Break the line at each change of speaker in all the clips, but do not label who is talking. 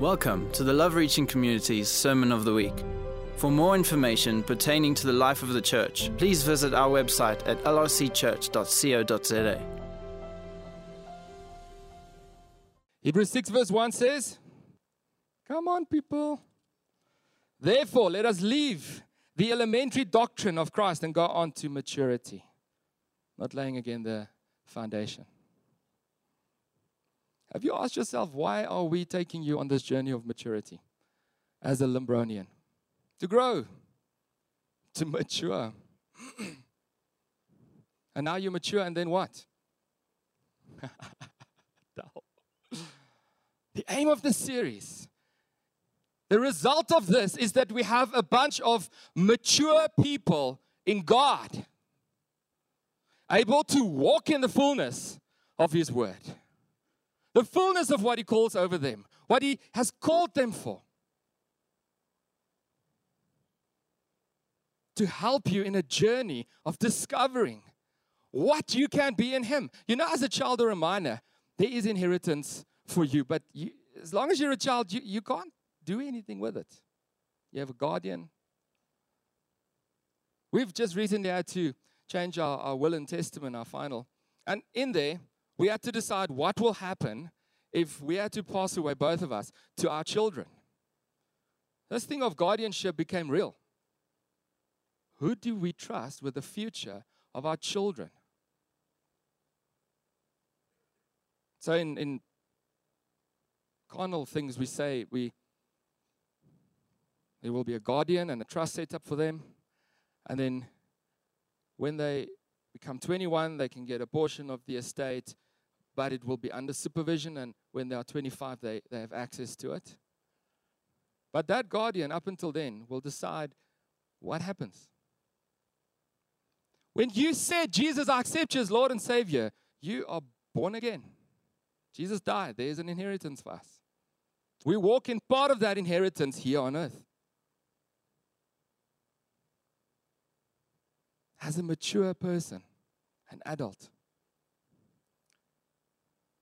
Welcome to the Love Reaching Community's Sermon of the Week. For more information pertaining to the life of the church, please visit our website at lrcchurch.co.za.
Hebrews 6, verse 1 says, Come on, people. Therefore, let us leave the elementary doctrine of Christ and go on to maturity. Not laying again the foundation. Have you asked yourself, why are we taking you on this journey of maturity as a Limbronian? To grow, to mature. and now you mature, and then what? the aim of the series, the result of this is that we have a bunch of mature people in God, able to walk in the fullness of His Word the fullness of what He calls over them, what He has called them for. To help you in a journey of discovering what you can be in Him. You know, as a child or a minor, there is inheritance for you, but you, as long as you're a child, you, you can't do anything with it. You have a guardian. We've just recently had to change our, our will and testament, our final. And in there, we had to decide what will happen if we had to pass away, both of us, to our children. This thing of guardianship became real. Who do we trust with the future of our children? So, in, in carnal things, we say we there will be a guardian and a trust set up for them. And then when they become 21, they can get a portion of the estate but it will be under supervision, and when they are 25, they, they have access to it. But that guardian, up until then, will decide what happens. When you said, Jesus, I accept you as Lord and Savior, you are born again. Jesus died. There's an inheritance for us. We walk in part of that inheritance here on earth. As a mature person, an adult,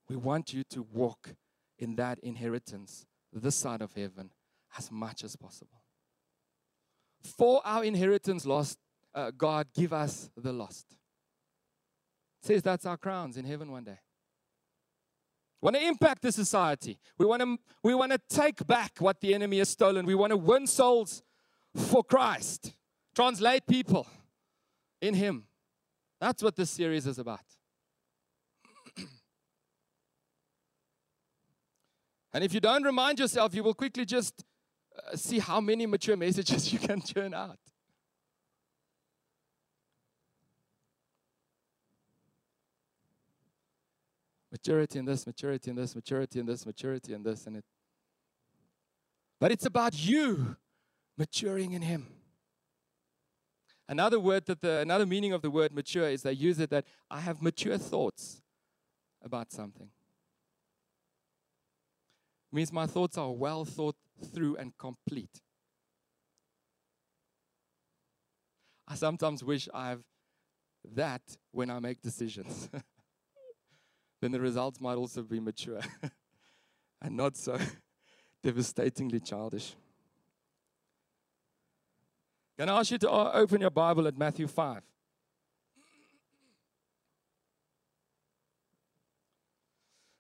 we want you to walk in that inheritance, this side of heaven, as much as possible. For our inheritance lost, uh, God give us the lost. It says that's our crowns in heaven one day. We want to impact the society. We want to we want to take back what the enemy has stolen. We want to win souls for Christ. Translate people in him. That's what this series is about. And if you don't remind yourself, you will quickly just uh, see how many mature messages you can churn out. Maturity in this, maturity in this, maturity in this, maturity in this, and it. But it's about you maturing in Him. Another word that the another meaning of the word mature is they use it that I have mature thoughts about something means my thoughts are well thought through and complete. I sometimes wish I have that when I make decisions. then the results might also be mature and not so devastatingly childish. Can I ask you to uh, open your Bible at Matthew 5?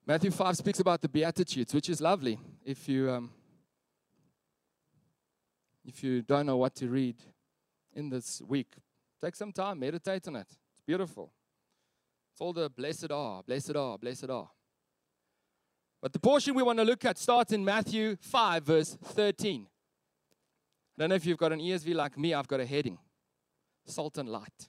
Matthew 5 speaks about the Beatitudes, which is lovely. If you, um, if you don't know what to read in this week, take some time, meditate on it. It's beautiful. It's all the blessed are, blessed are, blessed are. But the portion we want to look at starts in Matthew 5, verse 13. I don't know if you've got an ESV like me, I've got a heading Salt and Light.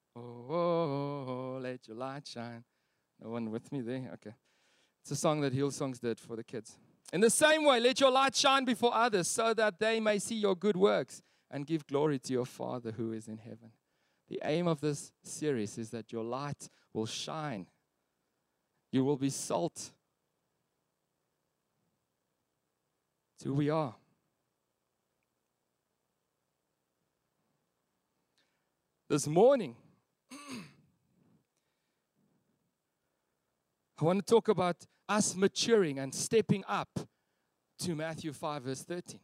Oh, oh, oh, let your light shine. No one with me there? Okay. It's a song that Hillsongs did for the kids. In the same way, let your light shine before others so that they may see your good works and give glory to your Father who is in heaven. The aim of this series is that your light will shine. You will be salt. It's who we are. This morning, I want to talk about us maturing and stepping up to Matthew 5, verse 13.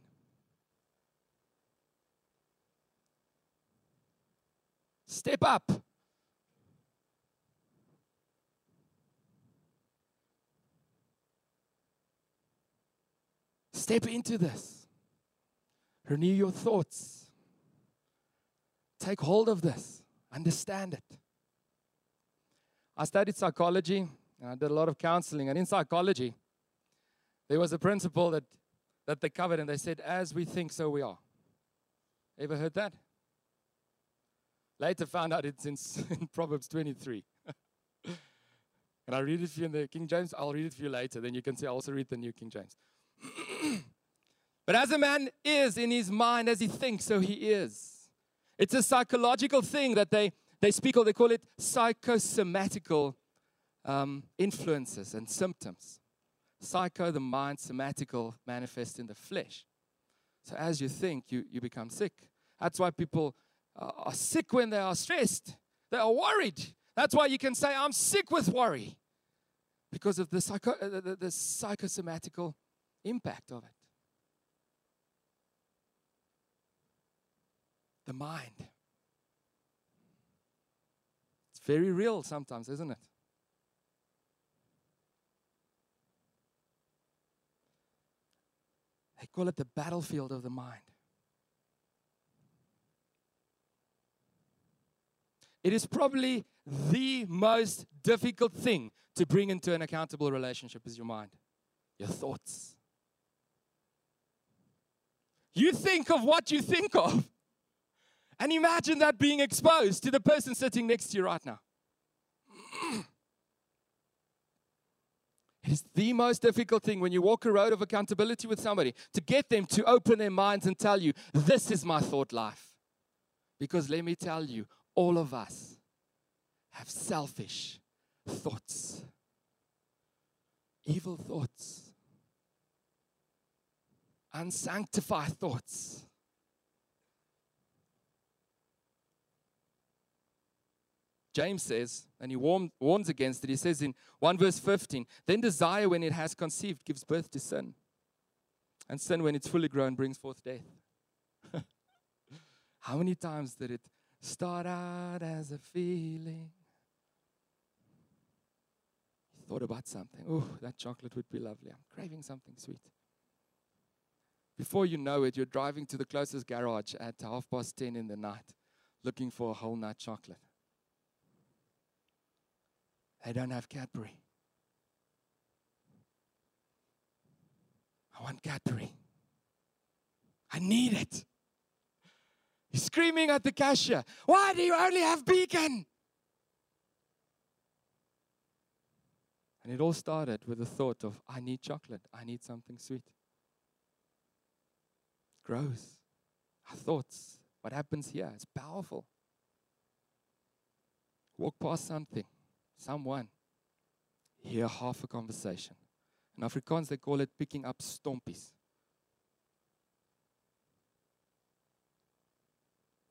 Step up. Step into this. Renew your thoughts. Take hold of this. Understand it. I studied psychology and I did a lot of counseling. And in psychology, there was a principle that, that they covered and they said, as we think, so we are. Ever heard that? Later found out it's in, in Proverbs 23. and I read it for you in the King James. I'll read it for you later. Then you can see I also read the New King James. but as a man is in his mind, as he thinks, so he is. It's a psychological thing that they, they speak of, they call it psychosomatical um, influences and symptoms. Psycho, the mind, somatical, manifest in the flesh. So as you think, you, you become sick. That's why people are sick when they are stressed. They are worried. That's why you can say, I'm sick with worry because of the, psycho, uh, the, the, the psychosomatical impact of it. The mind. It's very real sometimes, isn't it? They call it the battlefield of the mind. It is probably the most difficult thing to bring into an accountable relationship is your mind, your thoughts. You think of what you think of. And imagine that being exposed to the person sitting next to you right now. It is the most difficult thing when you walk a road of accountability with somebody to get them to open their minds and tell you, This is my thought life. Because let me tell you, all of us have selfish thoughts, evil thoughts, unsanctified thoughts. James says, and he warn, warns against it. He says in 1 verse 15, then desire, when it has conceived, gives birth to sin. And sin, when it's fully grown, brings forth death. How many times did it start out as a feeling? Thought about something. Oh, that chocolate would be lovely. I'm craving something sweet. Before you know it, you're driving to the closest garage at half past 10 in the night looking for a whole nut chocolate. They don't have Cadbury. I want Cadbury. I need it. He's screaming at the cashier, Why do you only have beacon? And it all started with the thought of, I need chocolate. I need something sweet. It grows. Our thoughts, what happens here? It's powerful. Walk past something someone, hear half a conversation. In Afrikaans, they call it picking up stompies.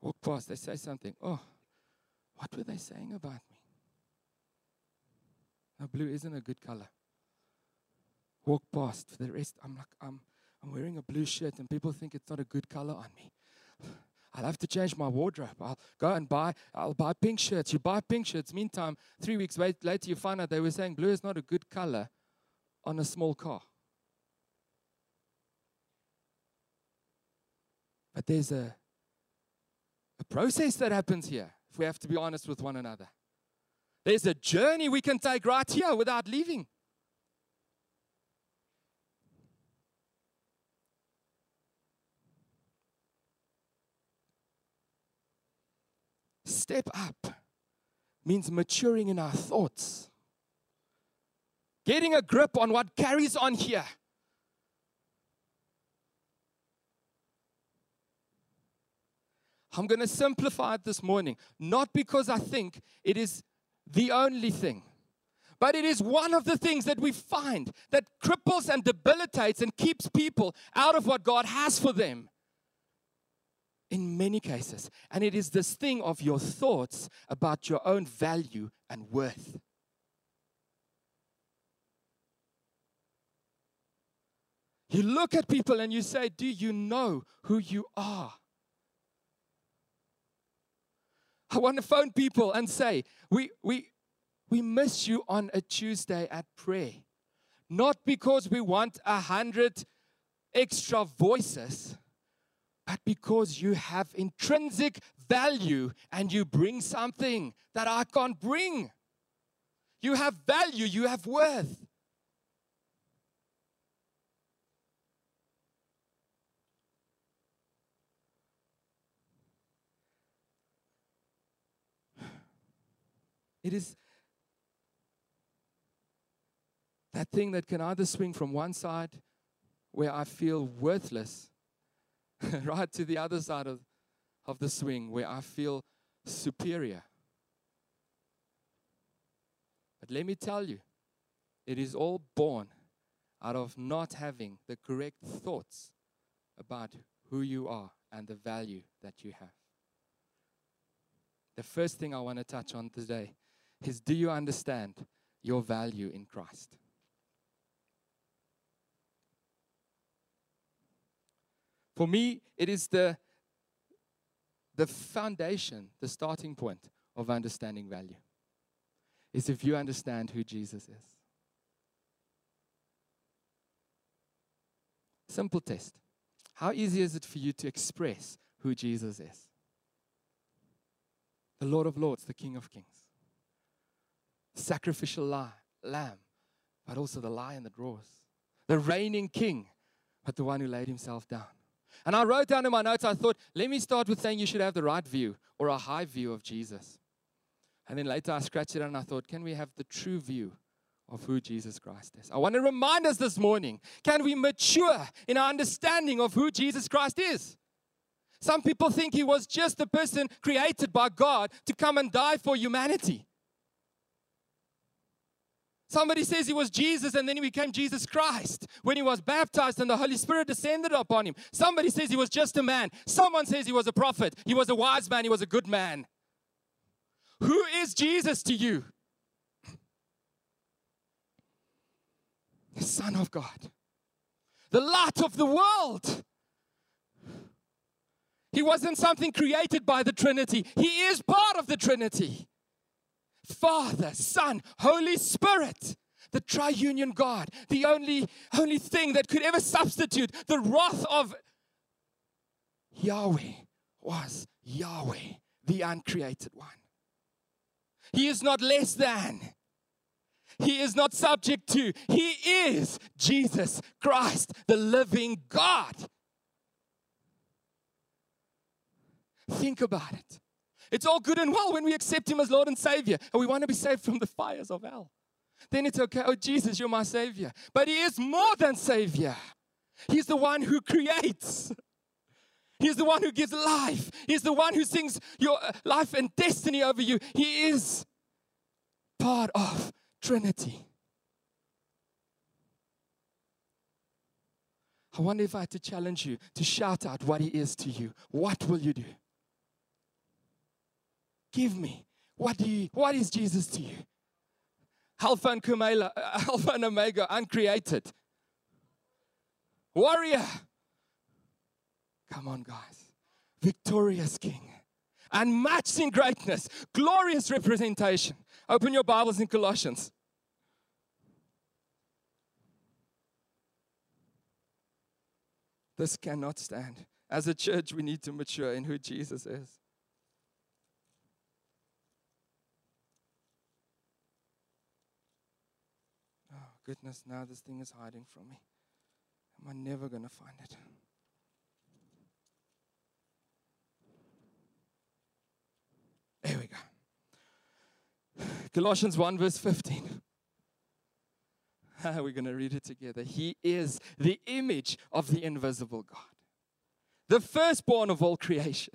Walk past, they say something. Oh, what were they saying about me? Now, blue isn't a good color. Walk past. For the rest, I'm like, I'm, I'm wearing a blue shirt, and people think it's not a good color on me. I'll have to change my wardrobe. I'll go and buy, I'll buy pink shirts. You buy pink shirts. Meantime, three weeks later, you find out they were saying blue is not a good color on a small car. But there's a, a process that happens here, if we have to be honest with one another. There's a journey we can take right here without leaving. Step up means maturing in our thoughts. getting a grip on what carries on here. I'm going to simplify it this morning, not because I think it is the only thing, but it is one of the things that we find that cripples and debilitates and keeps people out of what God has for them in many cases. And it is this thing of your thoughts about your own value and worth. You look at people and you say, Do you know who you are? I want to phone people and say, we, we, we miss you on a Tuesday at prayer. Not because we want a hundred extra voices, but because you have intrinsic value and you bring something that I can't bring. You have value, you have worth. It is that thing that can either swing from one side where I feel worthless, right to the other side of, of the swing where I feel superior. But let me tell you, it is all born out of not having the correct thoughts about who you are and the value that you have. The first thing I want to touch on today is do you understand your value in Christ? For me, it is the, the foundation, the starting point of understanding value. Is if you understand who Jesus is. Simple test. How easy is it for you to express who Jesus is? The Lord of Lords, the King of Kings sacrificial lamb, but also the lion that roars, the reigning king, but the one who laid himself down. And I wrote down in my notes, I thought, let me start with saying you should have the right view or a high view of Jesus. And then later I scratched it and I thought, can we have the true view of who Jesus Christ is? I want to remind us this morning can we mature in our understanding of who Jesus Christ is? Some people think he was just a person created by God to come and die for humanity. Somebody says he was Jesus and then he became Jesus Christ when he was baptized and the Holy Spirit descended upon him. Somebody says he was just a man. Someone says he was a prophet. He was a wise man. He was a good man. Who is Jesus to you? The Son of God, the light of the world. He wasn't something created by the Trinity, He is part of the Trinity. Father, Son, Holy Spirit, the triune God, the only, only thing that could ever substitute the wrath of Yahweh was Yahweh, the uncreated one. He is not less than. He is not subject to. He is Jesus Christ, the living God. Think about it. It's all good and well when we accept Him as Lord and Savior and we want to be saved from the fires of hell. Then it's okay. Oh, Jesus, you're my Savior. But He is more than Savior, He's the one who creates. He's the one who gives life. He's the one who sings your uh, life and destiny over you. He is part of Trinity. I wonder if I had to challenge you to shout out what He is to you. What will you do? Give me. What do you, what is Jesus to you? Alpha and, Kumela, Alpha and Omega, uncreated. Warrior. Come on, guys. Victorious King. Unmatched in greatness. Glorious representation. Open your Bibles in Colossians. This cannot stand. As a church, we need to mature in who Jesus is. Goodness, now this thing is hiding from me. Am I never going to find it? There we go. Colossians 1, verse 15. We're going to read it together. He is the image of the invisible God, the firstborn of all creation.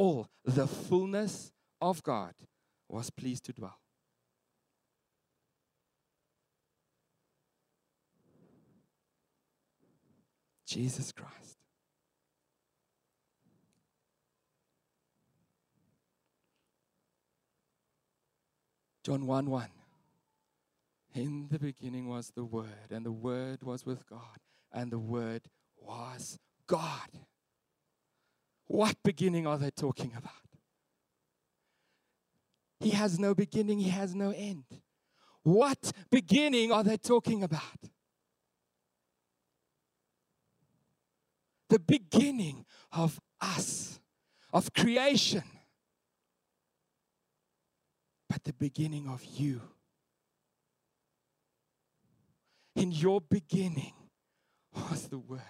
all the fullness of God was pleased to dwell. Jesus Christ. John 1 1. In the beginning was the Word, and the Word was with God, and the Word was God. What beginning are they talking about? He has no beginning, he has no end. What beginning are they talking about? The beginning of us, of creation, but the beginning of you. In your beginning was the Word,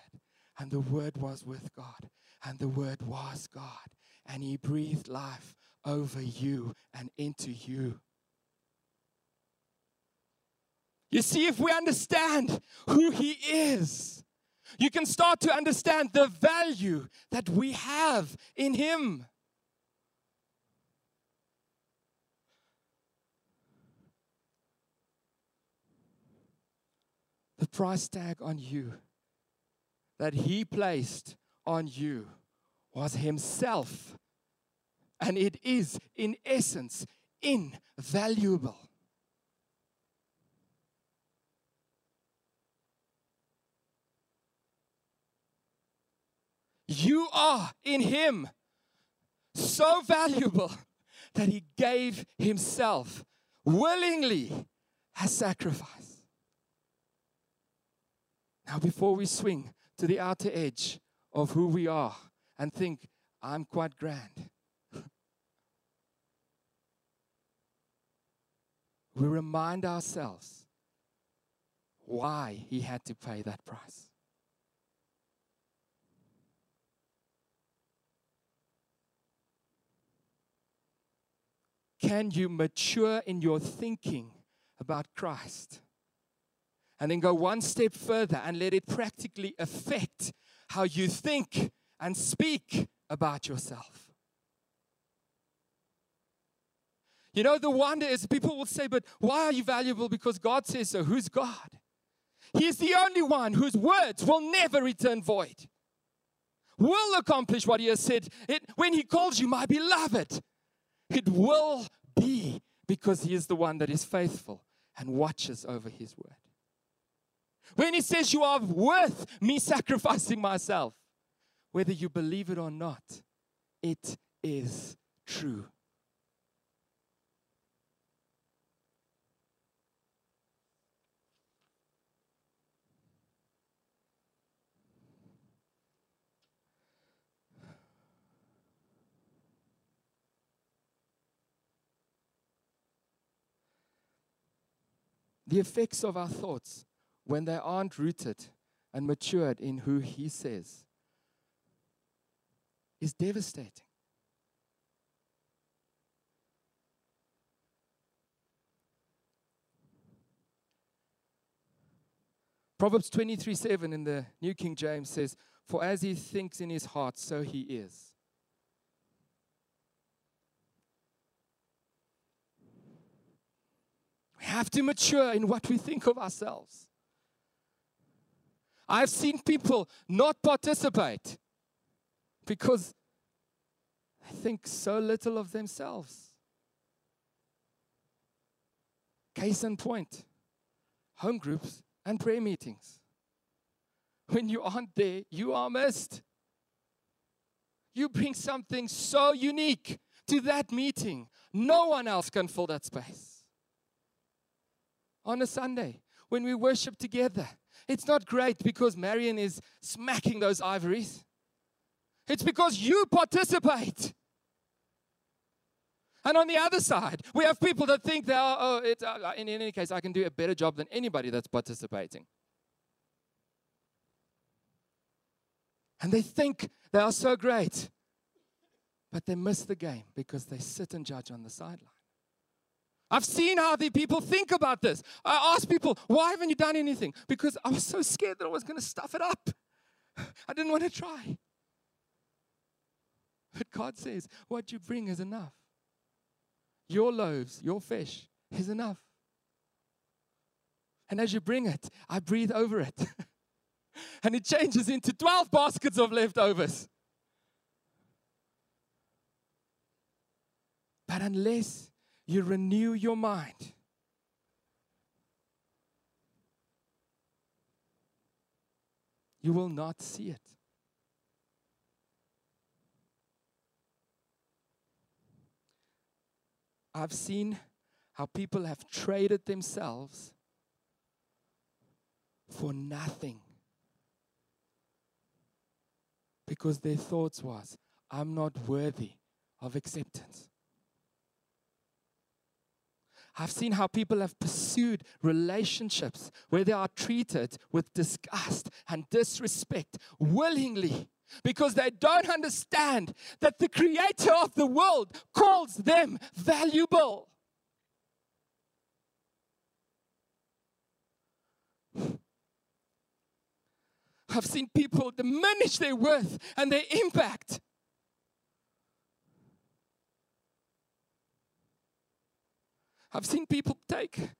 and the Word was with God, and the Word was God, and He breathed life over you and into you. You see, if we understand who He is, you can start to understand the value that we have in Him. The price tag on you that He placed on you was Himself. And it is, in essence, invaluable. You are in Him so valuable that He gave Himself willingly as sacrifice. Now, before we swing to the outer edge of who we are and think, I'm quite grand. we remind ourselves why he had to pay that price. Can you mature in your thinking about Christ? And then go one step further and let it practically affect how you think and speak about yourself. You know, the wonder is people will say, but why are you valuable? Because God says so. Who's God? He is the only one whose words will never return void, will accomplish what He has said. It, when He calls you, my beloved, it will be because He is the one that is faithful and watches over His word. When He says, You are worth me sacrificing myself, whether you believe it or not, it is true. The effects of our thoughts, when they aren't rooted and matured in who He says, is devastating. Proverbs 23 7 in the New King James says, For as he thinks in his heart, so he is. We have to mature in what we think of ourselves. I've seen people not participate because they think so little of themselves. Case in point home groups and prayer meetings. When you aren't there, you are missed. You bring something so unique to that meeting. No one else can fill that space. On a Sunday, when we worship together. It's not great because Marion is smacking those ivories. It's because you participate. And on the other side, we have people that think they are, oh, it's, uh, in any case, I can do a better job than anybody that's participating. And they think they are so great, but they miss the game because they sit and judge on the sideline. I've seen how the people think about this. I ask people, why haven't you done anything? Because I was so scared that I was going to stuff it up. I didn't want to try. But God says, what you bring is enough. Your loaves, your fish is enough. And as you bring it, I breathe over it. and it changes into 12 baskets of leftovers. But unless you renew your mind, you will not see it. I've seen how people have traded themselves for nothing because their thoughts was i'm not worthy of acceptance I've seen how people have pursued relationships where they are treated with disgust and disrespect willingly because they don't understand that the creator of the world calls them valuable. I've seen people diminish their worth and their impact. I've seen people take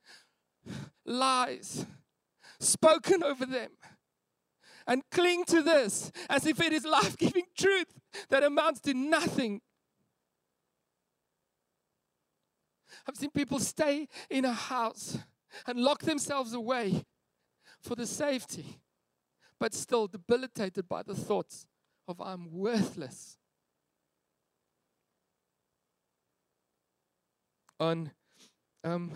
lies spoken over them and cling to this as if it is life giving truth that amounts to nothing. I've seen people stay in a house and lock themselves away for the safety but still debilitated by the thoughts of I'm worthless. On um,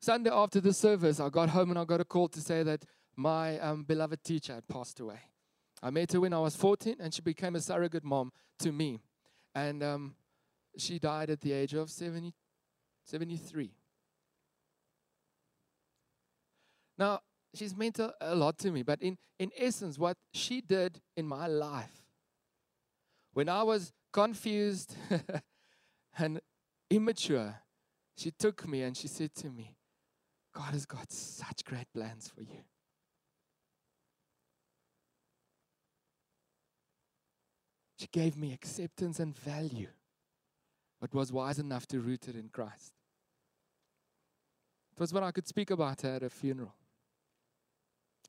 Sunday after the service, I got home and I got a call to say that my um, beloved teacher had passed away. I met her when I was 14 and she became a surrogate mom to me. And um, she died at the age of 70, 73. Now, she's meant a, a lot to me. But in, in essence, what she did in my life, when I was confused and immature, she took me and she said to me, God has got such great plans for you. She gave me acceptance and value, but was wise enough to root it in Christ. It was what I could speak about her at a funeral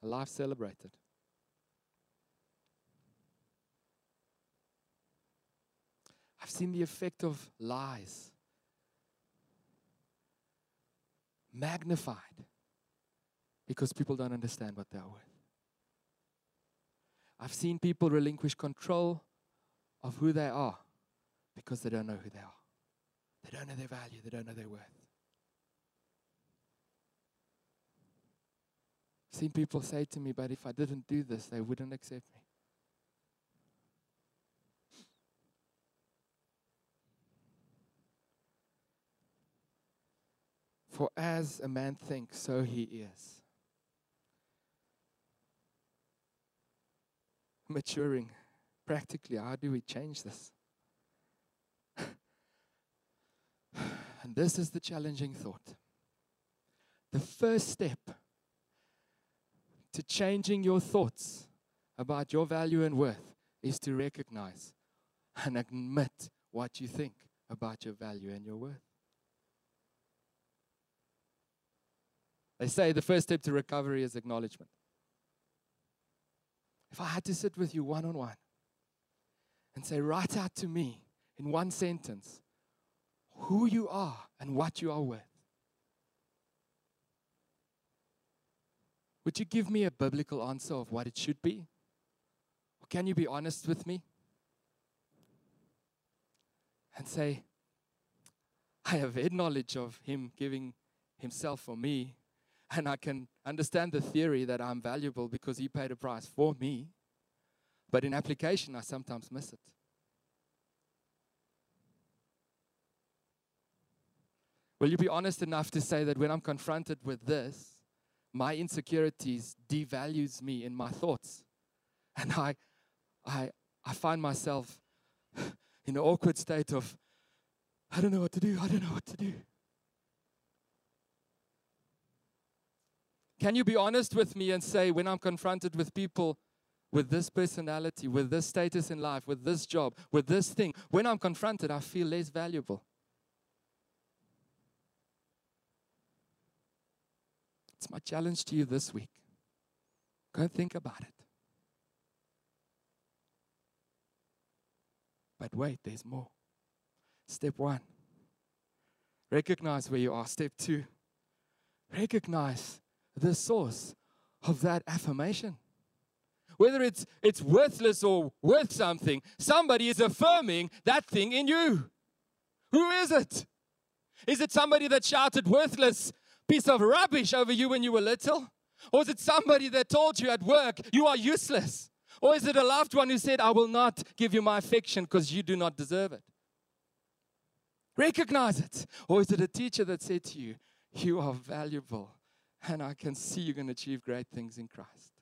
a life celebrated. I've seen the effect of lies magnified because people don't understand what they are worth. I've seen people relinquish control of who they are because they don't know who they are. They don't know their value, they don't know their worth. seen people say to me, but if I didn't do this, they wouldn't accept me. For as a man thinks, so he is. Maturing, practically, how do we change this? and this is the challenging thought. The first step to changing your thoughts about your value and worth is to recognize and admit what you think about your value and your worth. They say the first step to recovery is acknowledgement. If I had to sit with you one on one and say, write out to me in one sentence who you are and what you are worth, Would you give me a biblical answer of what it should be? Or can you be honest with me? And say, I have had knowledge of Him giving Himself for me, And I can understand the theory that I'm valuable because He paid a price for me. But in application, I sometimes miss it. Will you be honest enough to say that when I'm confronted with this, my insecurities devalues me in my thoughts? And I, I, I find myself in an awkward state of, I don't know what to do, I don't know what to do. Can you be honest with me and say, when I'm confronted with people with this personality, with this status in life, with this job, with this thing, when I'm confronted, I feel less valuable? It's my challenge to you this week. Go think about it. But wait, there's more. Step one recognize where you are. Step two recognize the source of that affirmation. Whether it's, it's worthless or worth something, somebody is affirming that thing in you. Who is it? Is it somebody that shouted worthless piece of rubbish over you when you were little? Or is it somebody that told you at work you are useless? Or is it a loved one who said, I will not give you my affection because you do not deserve it? Recognize it. Or is it a teacher that said to you, You are valuable and I can see you can achieve great things in Christ?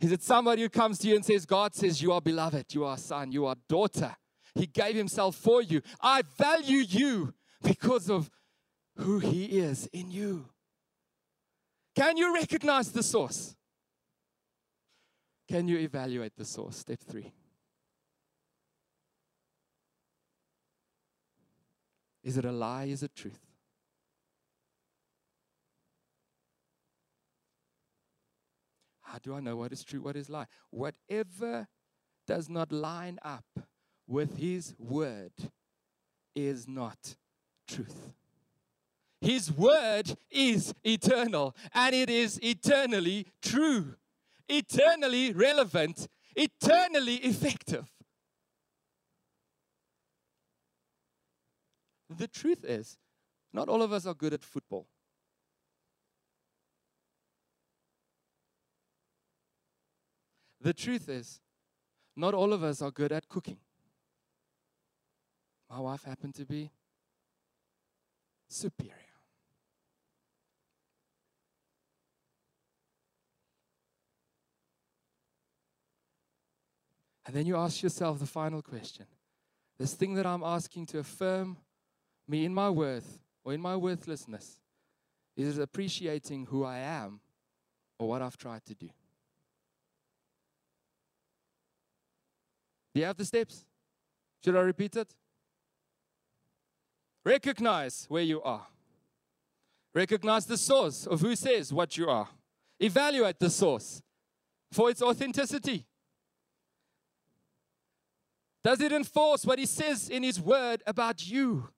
Is it somebody who comes to you and says, God says, You are beloved, you are son, you are daughter. He gave himself for you. I value you because of who he is in you. Can you recognize the source? Can you evaluate the source? Step three. Is it a lie? Is it truth? How do I know what is true, what is lie? Whatever does not line up with His word is not truth. His word is eternal and it is eternally true, eternally relevant, eternally effective. The truth is, not all of us are good at football. The truth is, not all of us are good at cooking. My wife happened to be superior. And then you ask yourself the final question this thing that I'm asking to affirm me in my worth or in my worthlessness, is appreciating who I am or what I've tried to do? Do you have the steps? Should I repeat it? Recognize where you are. Recognize the source of who says what you are. Evaluate the source for its authenticity. Does it enforce what he says in his word about you?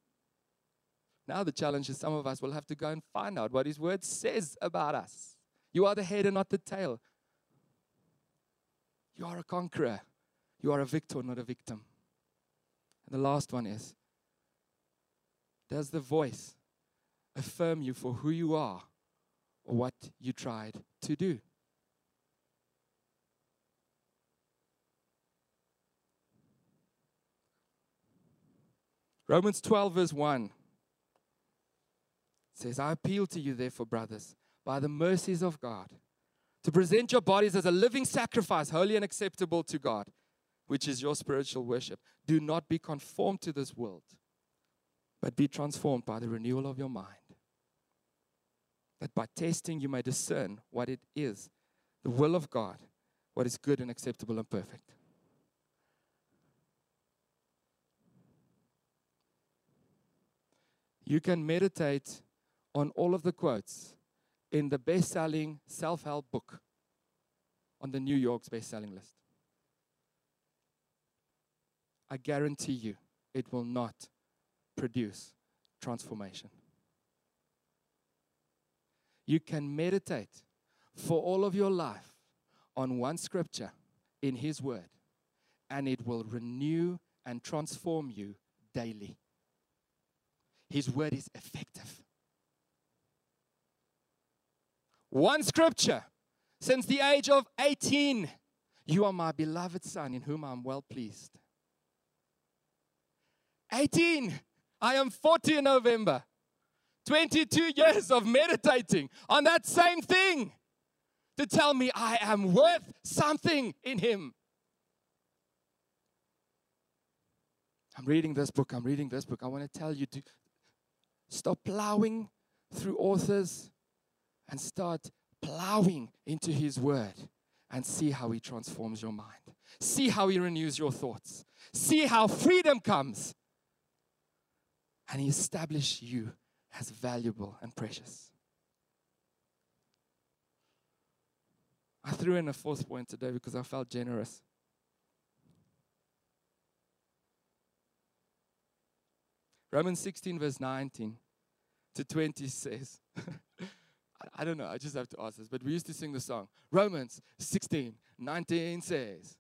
Now, the challenge is some of us will have to go and find out what his word says about us. You are the head and not the tail. You are a conqueror. You are a victor, not a victim. And the last one is Does the voice affirm you for who you are or what you tried to do? Romans 12, verse 1 says, I appeal to you, therefore, brothers, by the mercies of God, to present your bodies as a living sacrifice, holy and acceptable to God, which is your spiritual worship. Do not be conformed to this world, but be transformed by the renewal of your mind. That by testing you may discern what it is, the will of God, what is good and acceptable and perfect. You can meditate on all of the quotes in the best selling self help book on the New York's best selling list. I guarantee you it will not produce transformation. You can meditate for all of your life on one scripture in His Word, and it will renew and transform you daily. His Word is effective. one scripture since the age of 18. You are my beloved Son, in whom I am well pleased. 18. I am 40 in November. 22 years of meditating on that same thing to tell me I am worth something in Him. I'm reading this book, I'm reading this book. I want to tell you to stop plowing through authors and start plowing into His Word and see how He transforms your mind. See how He renews your thoughts. See how freedom comes. And He establishes you as valuable and precious. I threw in a fourth point today because I felt generous. Romans 16, verse 19 to 20 says, I don't know, I just have to ask this, but we used to sing the song. Romans 16, 19 says,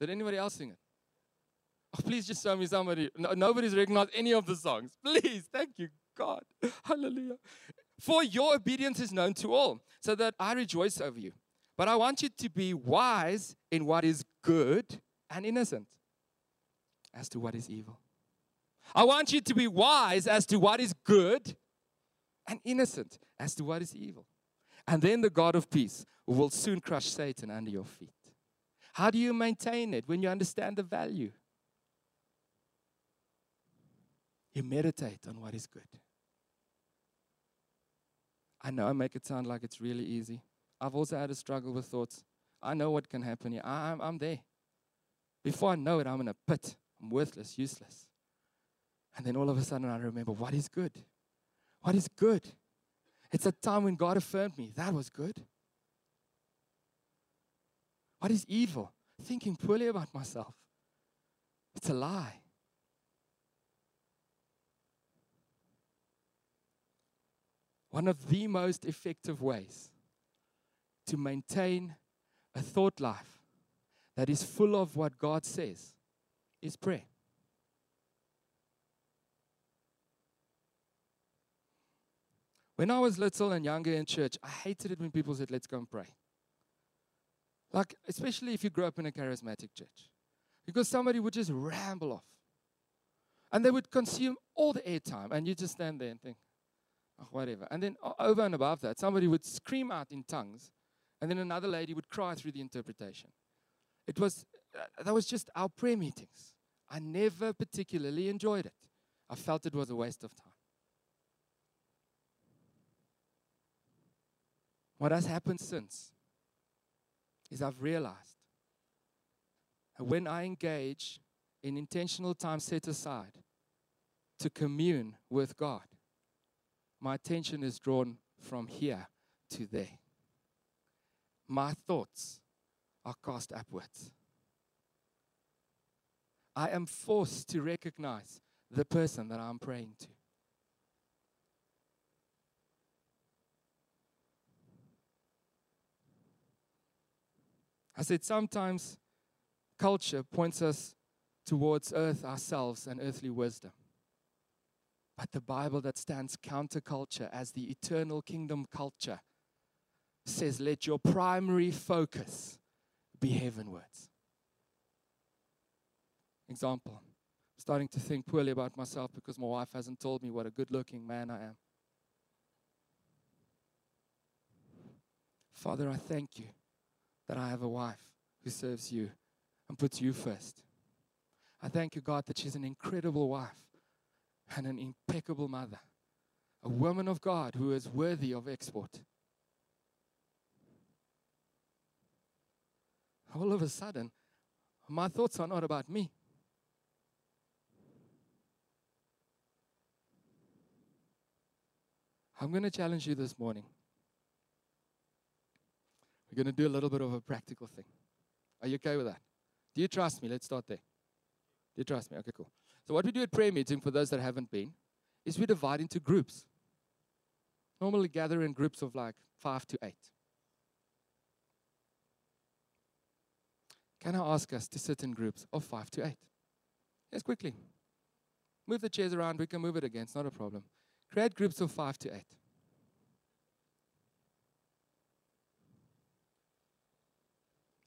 Did anybody else sing it? Oh, please just show me somebody. No, nobody's recognized any of the songs. Please, thank you, God. Hallelujah. For your obedience is known to all, so that I rejoice over you. But I want you to be wise in what is good and innocent as to what is evil. I want you to be wise as to what is good and innocent as to what is evil. And then the God of peace will soon crush Satan under your feet. How do you maintain it when you understand the value? You meditate on what is good. I know I make it sound like it's really easy. I've also had a struggle with thoughts. I know what can happen here. I'm, I'm there. Before I know it, I'm in a pit. I'm worthless, useless. And then all of a sudden, I remember what is good? What is good? It's a time when God affirmed me. That was good. What is evil? Thinking poorly about myself. It's a lie. One of the most effective ways to maintain a thought life that is full of what God says is prayer. When I was little and younger in church, I hated it when people said, let's go and pray. Like, especially if you grew up in a charismatic church, because somebody would just ramble off. And they would consume all the airtime, and you just stand there and think, whatever. And then over and above that, somebody would scream out in tongues and then another lady would cry through the interpretation. It was, uh, that was just our prayer meetings. I never particularly enjoyed it. I felt it was a waste of time. What has happened since is I've realized that when I engage in intentional time set aside to commune with God, my attention is drawn from here to there my thoughts are cast upwards. I am forced to recognize the person that I'm praying to. I said sometimes culture points us towards earth ourselves and earthly wisdom. But the Bible that stands counterculture as the eternal kingdom culture says, Let your primary focus be heavenwards. Example, starting to think poorly about myself because my wife hasn't told me what a good looking man I am. Father, I thank you that I have a wife who serves you and puts you first. I thank you, God, that she's an incredible wife and an impeccable mother, a woman of God who is worthy of export. all of a sudden, my thoughts are not about me. I'm going to challenge you this morning. We're going to do a little bit of a practical thing. Are you okay with that? Do you trust me? Let's start there. Do you trust me? Okay, cool. So, what we do at prayer meeting, for those that haven't been, is we divide into groups. Normally gather in groups of like five to eight. Can I ask us to sit in groups of five to eight? Yes, quickly. Move the chairs around. We can move it again. It's not a problem. Create groups of five to eight.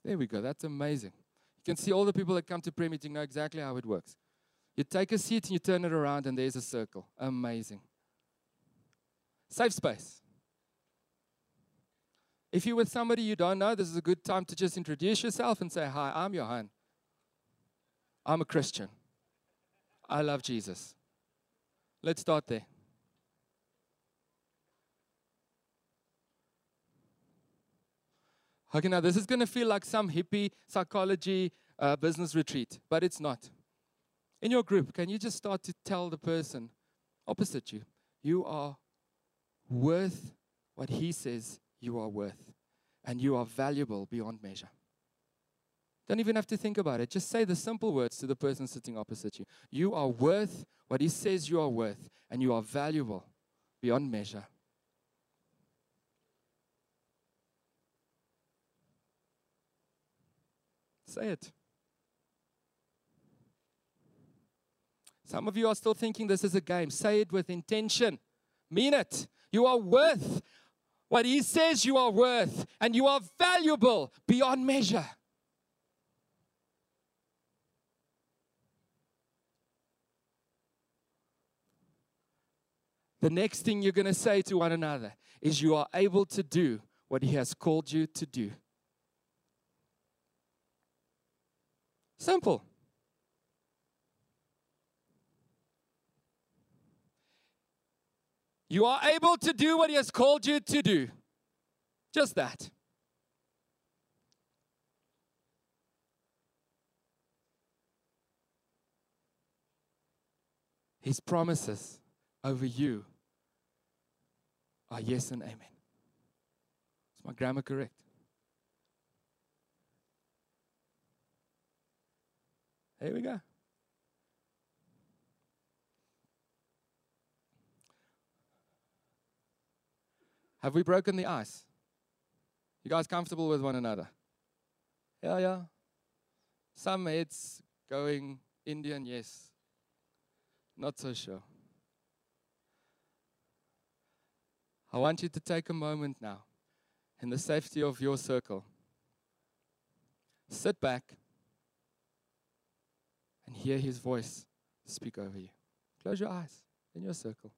There we go. That's amazing. You can see all the people that come to prayer meeting know exactly how it works. You take a seat and you turn it around, and there's a circle. Amazing. Safe space. If you're with somebody you don't know, this is a good time to just introduce yourself and say, Hi, I'm Johan. I'm a Christian. I love Jesus. Let's start there. Okay, now this is going to feel like some hippie psychology uh, business retreat, but it's not. In your group, can you just start to tell the person opposite you, you are worth what he says you are worth, and you are valuable beyond measure? Don't even have to think about it. Just say the simple words to the person sitting opposite you. You are worth what he says you are worth, and you are valuable beyond measure. Say it. Some of you are still thinking this is a game. Say it with intention. Mean it. You are worth what He says you are worth, and you are valuable beyond measure. The next thing you're going to say to one another is you are able to do what He has called you to do. Simple. You are able to do what He has called you to do. Just that. His promises over you are yes and amen. Is my grammar correct? Here we go. Have we broken the ice? You guys comfortable with one another? Yeah, yeah. Some heads going Indian, yes. Not so sure. I want you to take a moment now in the safety of your circle. Sit back and hear his voice speak over you. Close your eyes in your circle.